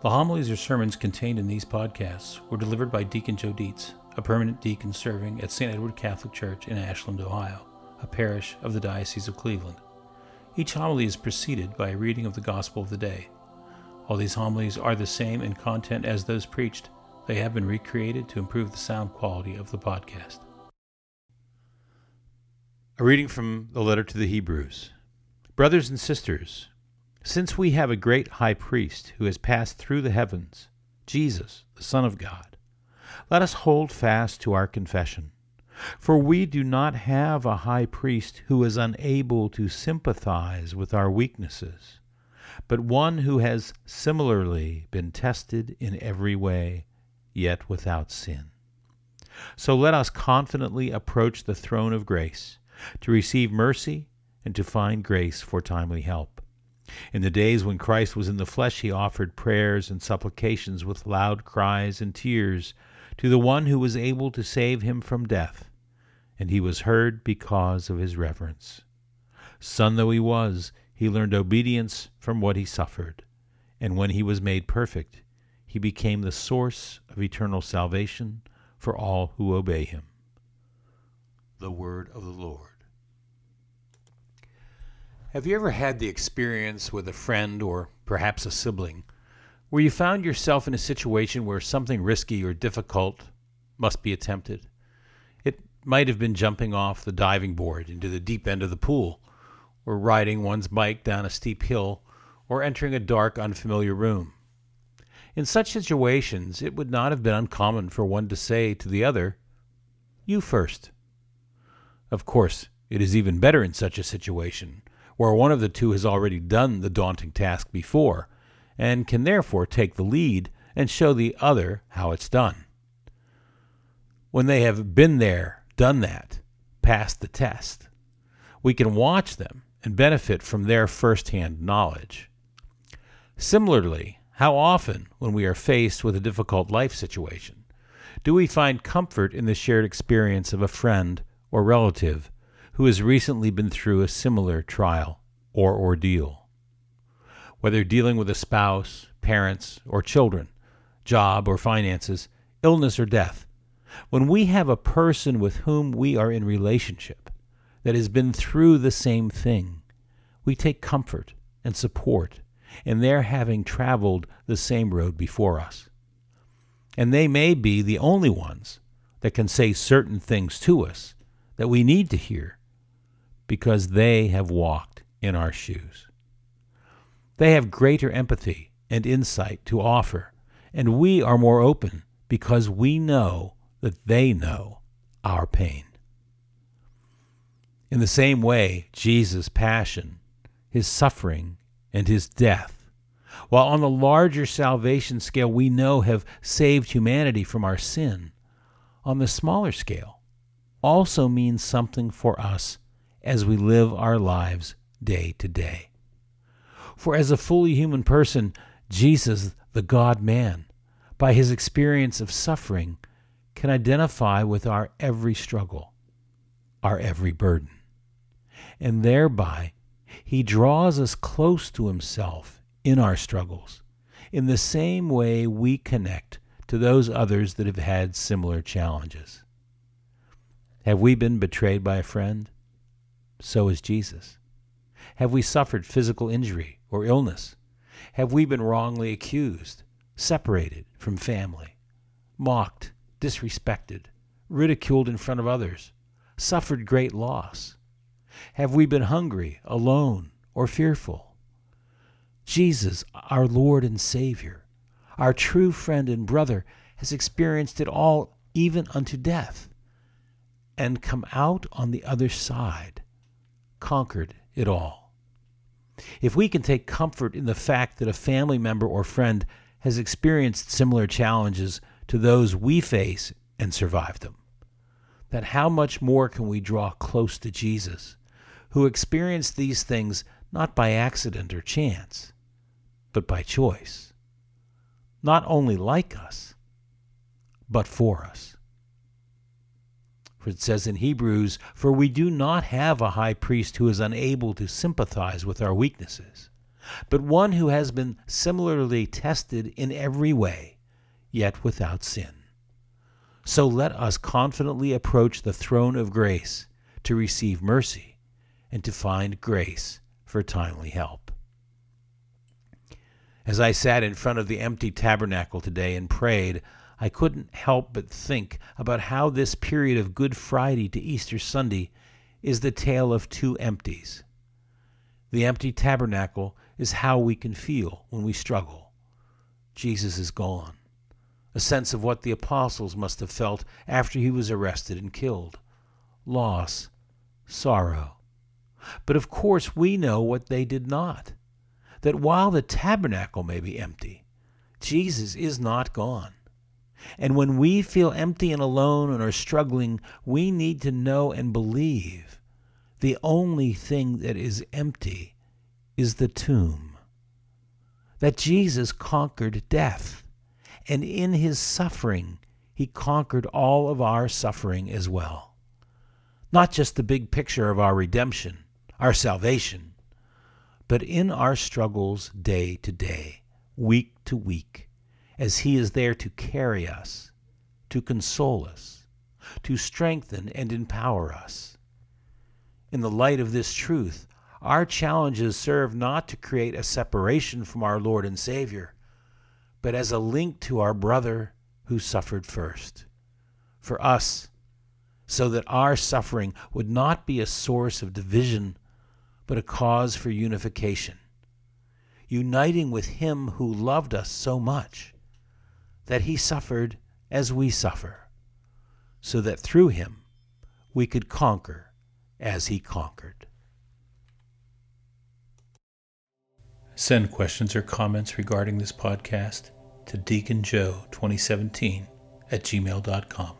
The homilies or sermons contained in these podcasts were delivered by Deacon Joe Dietz, a permanent deacon serving at St. Edward Catholic Church in Ashland, Ohio, a parish of the Diocese of Cleveland. Each homily is preceded by a reading of the Gospel of the day. All these homilies are the same in content as those preached. They have been recreated to improve the sound quality of the podcast. A reading from the letter to the Hebrews. Brothers and sisters, since we have a great high priest who has passed through the heavens, Jesus, the Son of God, let us hold fast to our confession. For we do not have a high priest who is unable to sympathize with our weaknesses, but one who has similarly been tested in every way, yet without sin. So let us confidently approach the throne of grace to receive mercy and to find grace for timely help. In the days when Christ was in the flesh, he offered prayers and supplications with loud cries and tears to the one who was able to save him from death, and he was heard because of his reverence. Son though he was, he learned obedience from what he suffered, and when he was made perfect, he became the source of eternal salvation for all who obey him. The Word of the Lord. Have you ever had the experience with a friend or perhaps a sibling where you found yourself in a situation where something risky or difficult must be attempted? It might have been jumping off the diving board into the deep end of the pool, or riding one's bike down a steep hill, or entering a dark, unfamiliar room. In such situations, it would not have been uncommon for one to say to the other, You first. Of course, it is even better in such a situation where one of the two has already done the daunting task before, and can therefore take the lead and show the other how it's done. When they have been there, done that, passed the test, we can watch them and benefit from their first hand knowledge. Similarly, how often, when we are faced with a difficult life situation, do we find comfort in the shared experience of a friend or relative who has recently been through a similar trial or ordeal. Whether dealing with a spouse, parents, or children, job or finances, illness or death, when we have a person with whom we are in relationship that has been through the same thing, we take comfort and support in their having traveled the same road before us. And they may be the only ones that can say certain things to us that we need to hear because they have walked in our shoes. They have greater empathy and insight to offer, and we are more open because we know that they know our pain. In the same way, Jesus' passion, his suffering, and his death, while on the larger salvation scale we know have saved humanity from our sin, on the smaller scale also means something for us as we live our lives day to day. For as a fully human person, Jesus, the God man, by his experience of suffering, can identify with our every struggle, our every burden. And thereby, he draws us close to himself in our struggles, in the same way we connect to those others that have had similar challenges. Have we been betrayed by a friend? So is Jesus? Have we suffered physical injury or illness? Have we been wrongly accused, separated from family, mocked, disrespected, ridiculed in front of others, suffered great loss? Have we been hungry, alone, or fearful? Jesus, our Lord and Savior, our true friend and brother, has experienced it all, even unto death, and come out on the other side conquered it all. If we can take comfort in the fact that a family member or friend has experienced similar challenges to those we face and survived them, then how much more can we draw close to Jesus, who experienced these things not by accident or chance, but by choice, not only like us, but for us. It says in Hebrews, For we do not have a high priest who is unable to sympathize with our weaknesses, but one who has been similarly tested in every way, yet without sin. So let us confidently approach the throne of grace to receive mercy and to find grace for timely help. As I sat in front of the empty tabernacle today and prayed, I couldn't help but think about how this period of Good Friday to Easter Sunday is the tale of two empties. The empty tabernacle is how we can feel when we struggle. Jesus is gone. A sense of what the apostles must have felt after he was arrested and killed loss, sorrow. But of course, we know what they did not that while the tabernacle may be empty, Jesus is not gone. And when we feel empty and alone and are struggling, we need to know and believe the only thing that is empty is the tomb. That Jesus conquered death, and in his suffering, he conquered all of our suffering as well. Not just the big picture of our redemption, our salvation, but in our struggles day to day, week to week, as He is there to carry us, to console us, to strengthen and empower us. In the light of this truth, our challenges serve not to create a separation from our Lord and Savior, but as a link to our brother who suffered first. For us, so that our suffering would not be a source of division but a cause for unification, uniting with Him who loved us so much that He suffered as we suffer, so that through Him we could conquer as He conquered. Send questions or comments regarding this podcast to deaconjoe2017 at gmail.com.